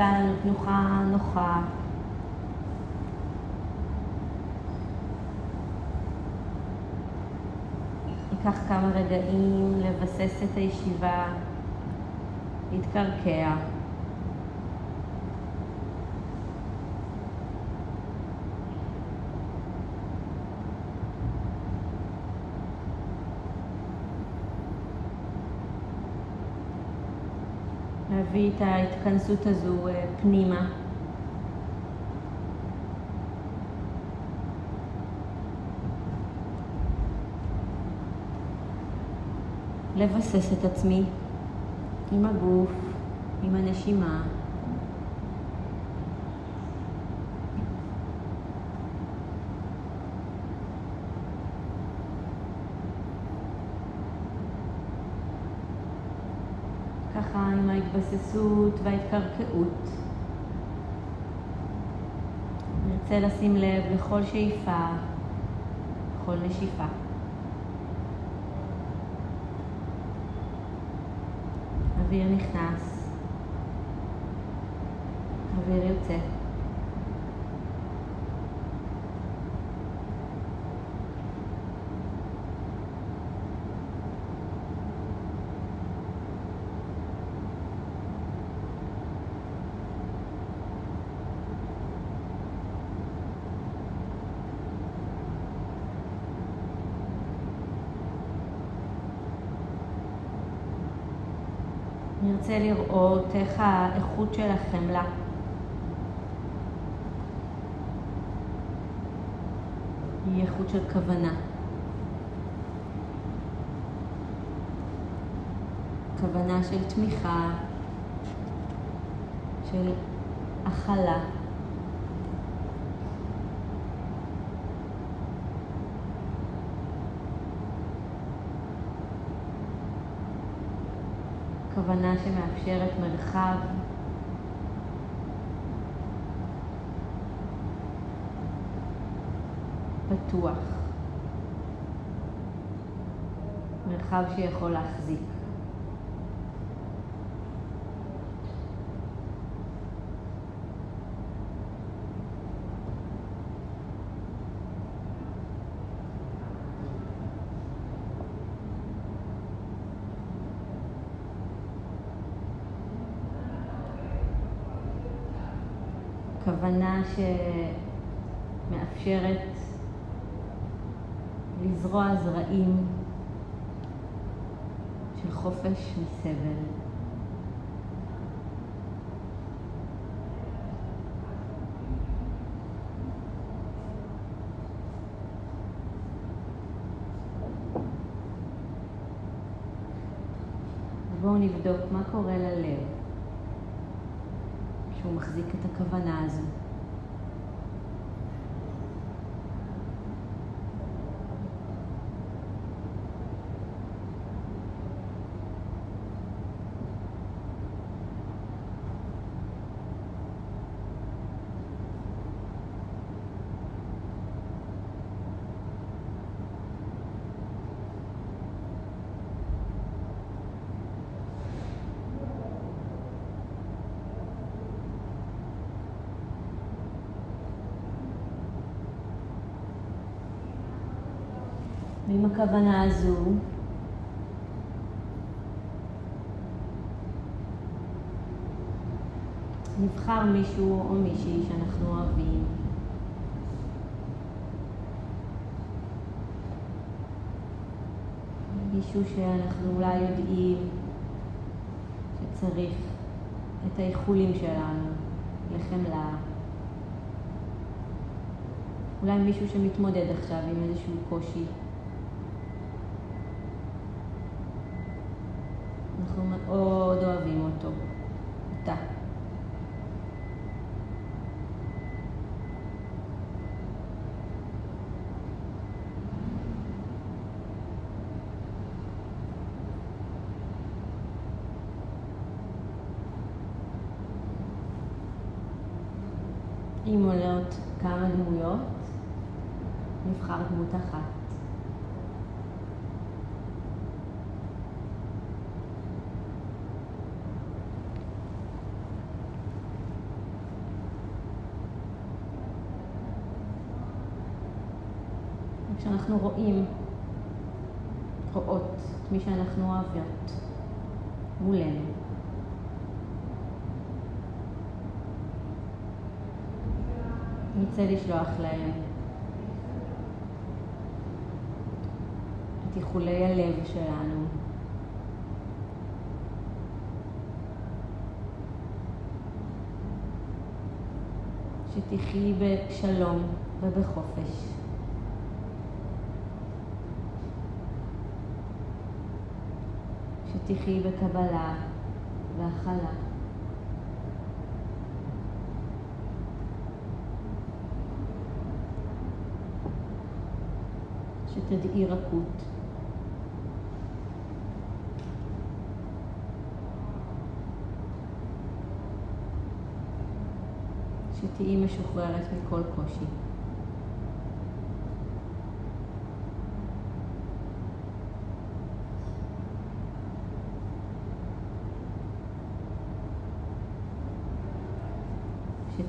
נמצא לנו תנוחה נוחה. ייקח כמה רגעים לבסס את הישיבה, להתקרקע. להביא את ההתכנסות הזו אה, פנימה. לבסס את עצמי עם הגוף, עם הנשימה. ככה עם ההתבססות וההתקרקעות. נרצה לשים לב לכל שאיפה, לכל נשיפה. אוויר נכנס, אוויר יוצא. נרצה לראות איך האיכות של החמלה. היא איכות של כוונה. כוונה של תמיכה, של הכלה. כוונה שמאפשרת מרחב פתוח, מרחב שיכול להחזיק. כוונה שמאפשרת לזרוע זרעים של חופש מסבל. בואו נבדוק מה קורה ללב כשהוא מחזיק את הכוונה הזו. ועם הכוונה הזו, נבחר מישהו או מישהי שאנחנו אוהבים. מישהו שאנחנו אולי יודעים שצריך את האיחולים שלנו לחמלה. אולי מישהו שמתמודד עכשיו עם איזשהו קושי. אנחנו מאוד אוהבים אותו, אותה. אם עולות כמה דמויות, נבחר דמות אחת. כשאנחנו רואים, רואות את מי שאנחנו אוהבות מולנו. נרצה לשלוח להם את איחולי הלב שלנו. שתחי בשלום ובחופש. שתחי בקבלה והכלה. שתדעי רכות. שתהיי משוחררת מכל קושי.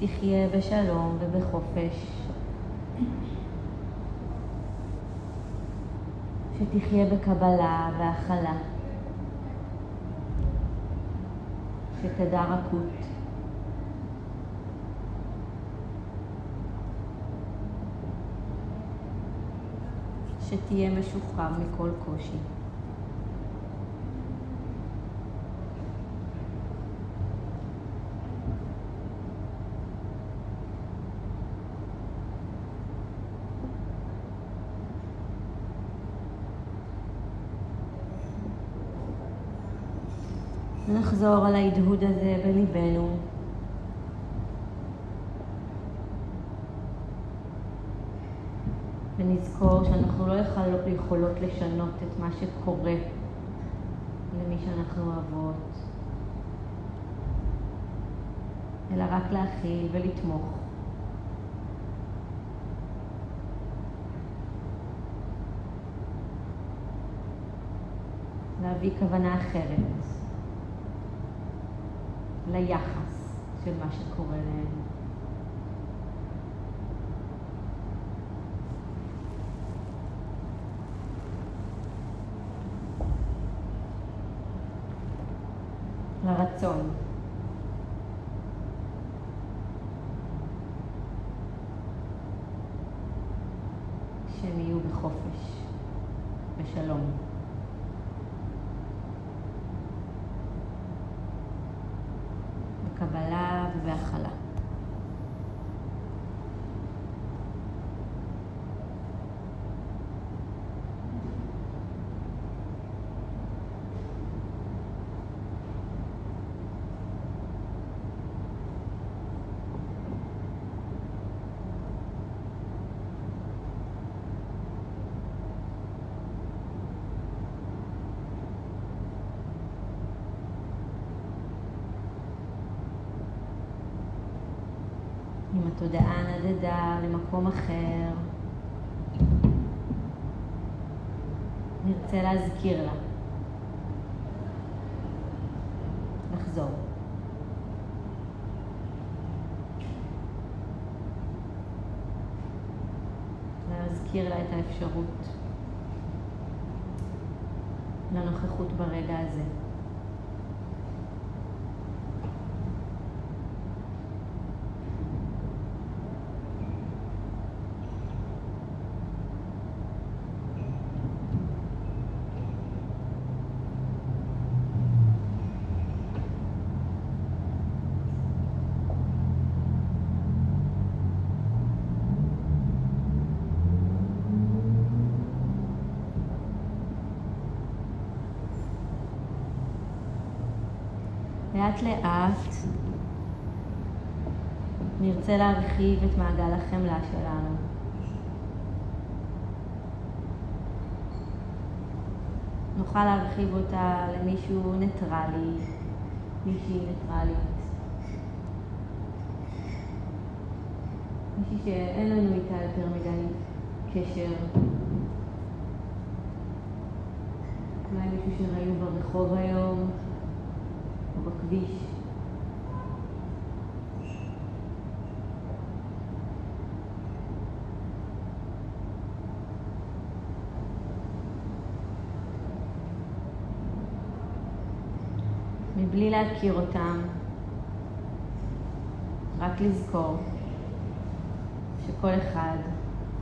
שתחיה בשלום ובחופש. שתחיה בקבלה והכלה. שתדע רכות. שתהיה משוחרר מכל קושי. נחזור על ההדהוד הזה בליבנו. ונזכור שאנחנו לא יכול, יכולות לשנות את מה שקורה למי שאנחנו אוהבות, אלא רק להכיל ולתמוך. להביא כוונה אחרת ליחס של מה שקורה להם. בקבלה ובהכלה. עם התודעה נדדה למקום אחר. נרצה להזכיר לה. לחזור. להזכיר לה את האפשרות לנוכחות ברגע הזה. לאט לאט נרצה להרחיב את מעגל החמלה שלנו. נוכל להרחיב אותה למישהו ניטרלי, מישהי ניטרלית. מישהי שאין לנו איתה יותר מדי קשר. אולי מישהו שראינו ברחוב היום, או בכביש. מבלי להכיר אותם, רק לזכור שכל אחד,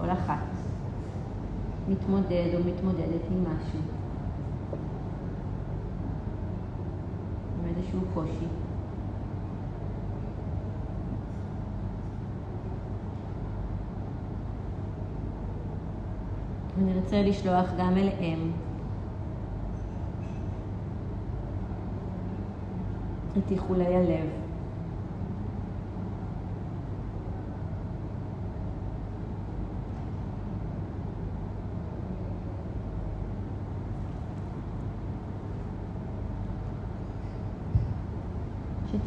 כל אחת, מתמודד או מתמודדת עם משהו. איזשהו קושי. ונרצה לשלוח גם אליהם את איחולי הלב.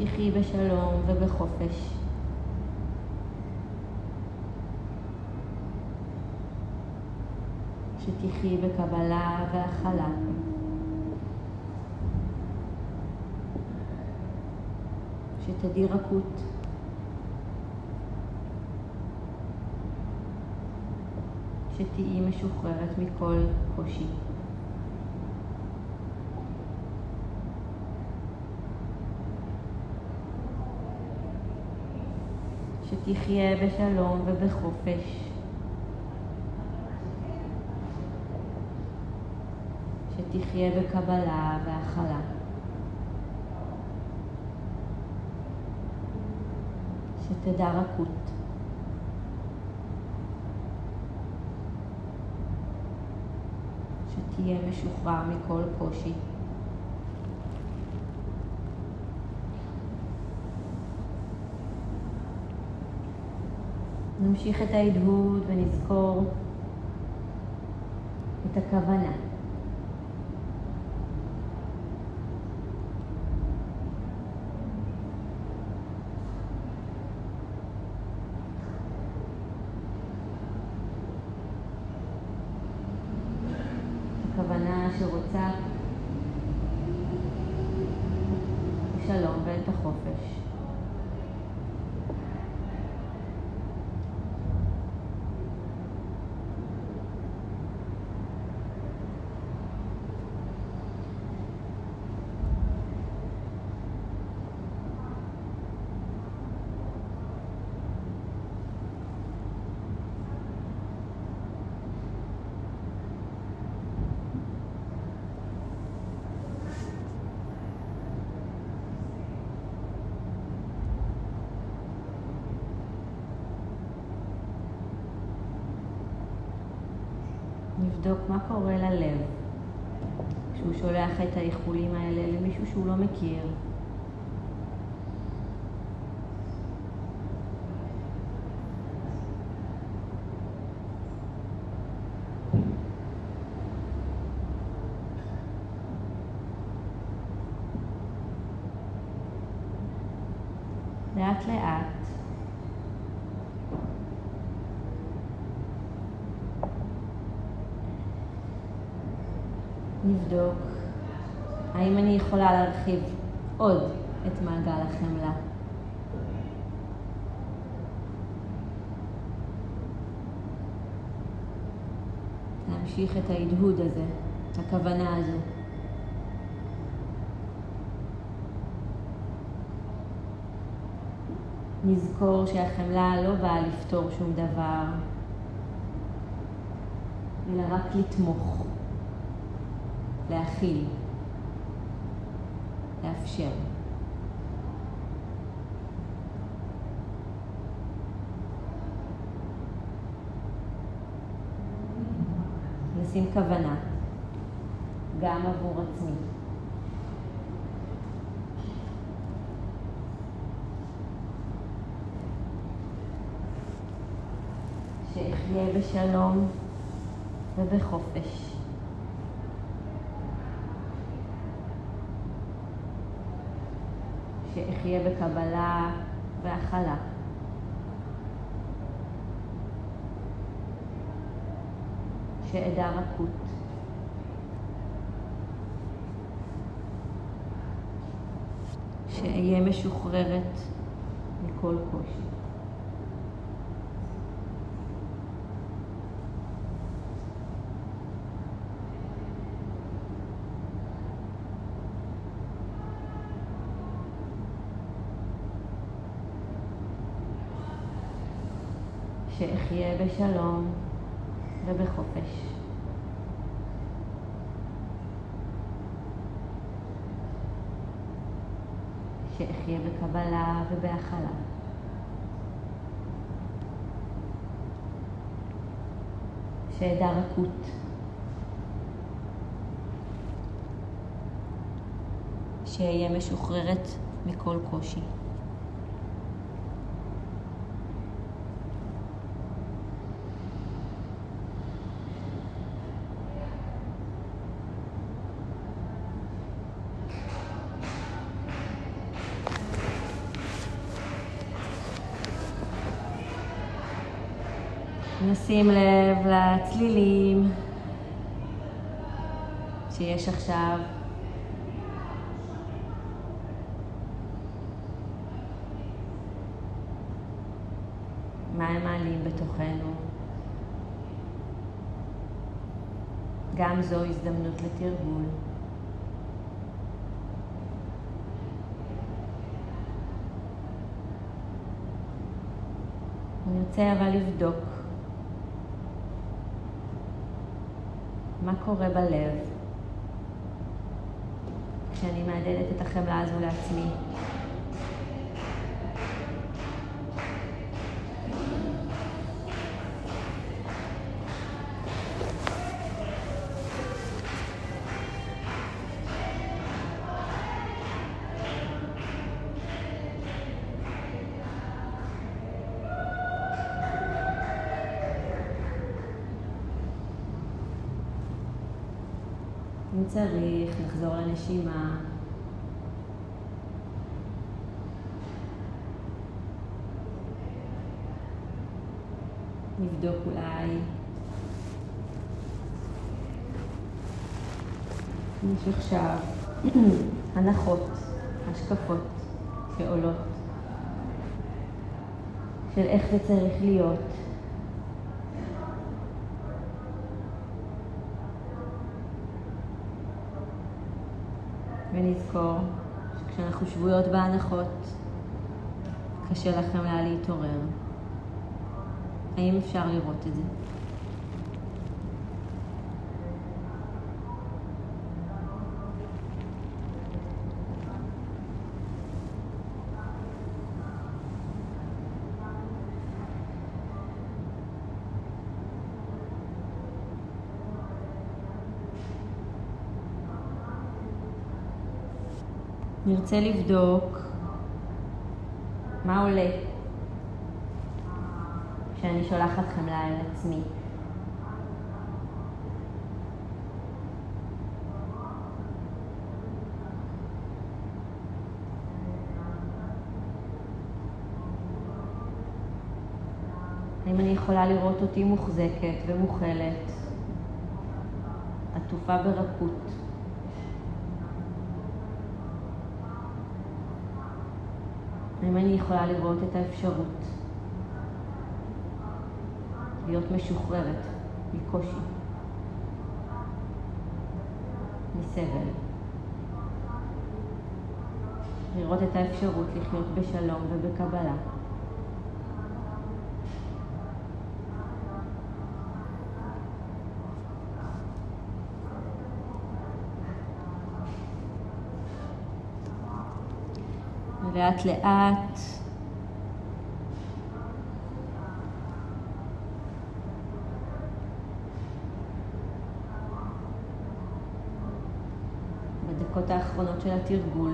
שתחי בשלום ובחופש. שתחי בקבלה והכלה. שתדעי רכות. שתהיי משוחררת מכל קושי. שתחיה בשלום ובחופש. שתחיה בקבלה והכלה. שתדע רכות. שתהיה משוחרר מכל קושי. נמשיך את ההדהוד ונזכור את הכוונה. הכוונה שרוצה נבדוק מה קורה ללב כשהוא שולח את האיחולים האלה למישהו שהוא לא מכיר. לאט לאט נבדוק האם אני יכולה להרחיב עוד את מעגל החמלה. להמשיך את ההדהוד הזה, הכוונה הזו. נזכור שהחמלה לא באה לפתור שום דבר, אלא רק לתמוך. להכיל, לאפשר. לשים כוונה, גם עבור עצמי. שאחיה בשלום ובחופש. שאחיה בקבלה והכלה. שאדע רכות. שאהיה משוחררת מכל קושי. שאחיה בשלום ובחופש. שאחיה בקבלה ובהכלה. שאדע רכות. שאהיה משוחררת מכל קושי. נשים לב לצלילים שיש עכשיו. מה הם מעלים בתוכנו. גם זו הזדמנות לתרגול. אני רוצה אבל לבדוק מה קורה בלב כשאני מהדהדת את החמלה הזו לעצמי. צריך, נחזור לנשימה. נבדוק אולי. יש עכשיו הנחות, השקפות שעולות של איך זה צריך להיות. ונזכור שכשאנחנו שבויות בהנחות, קשה לכם היה להתעורר. האם אפשר לראות את זה? נרצה לבדוק מה עולה כשאני שולחת חמלה אל עצמי. האם אני יכולה לראות אותי מוחזקת ומוכלת, עטופה ברכות? האם אני יכולה לראות את האפשרות להיות משוחררת מקושי, מסבל? לראות את האפשרות לחיות בשלום ובקבלה. לאט לאט. בדקות האחרונות של התרגול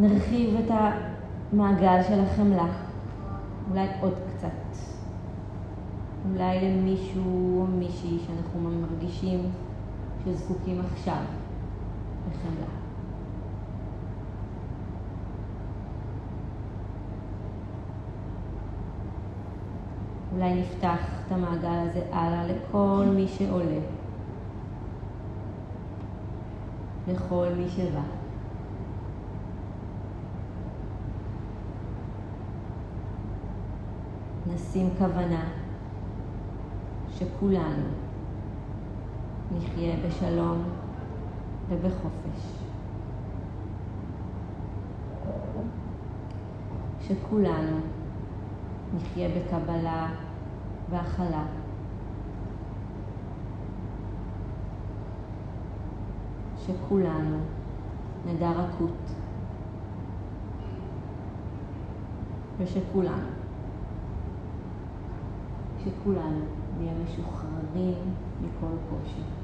נרחיב את המעגל של החמלה, אולי עוד קצת. אולי למישהו או מישהי שאנחנו מרגישים שזקוקים עכשיו לחמלה. אולי נפתח את המעגל הזה הלאה לכל מי שעולה, לכל מי שבא. נשים כוונה שכולנו נחיה בשלום ובחופש. שכולנו נחיה בקבלה והכלה. שכולנו נדע רכות. ושכולנו, שכולנו נהיה משוחררים מכל קושי.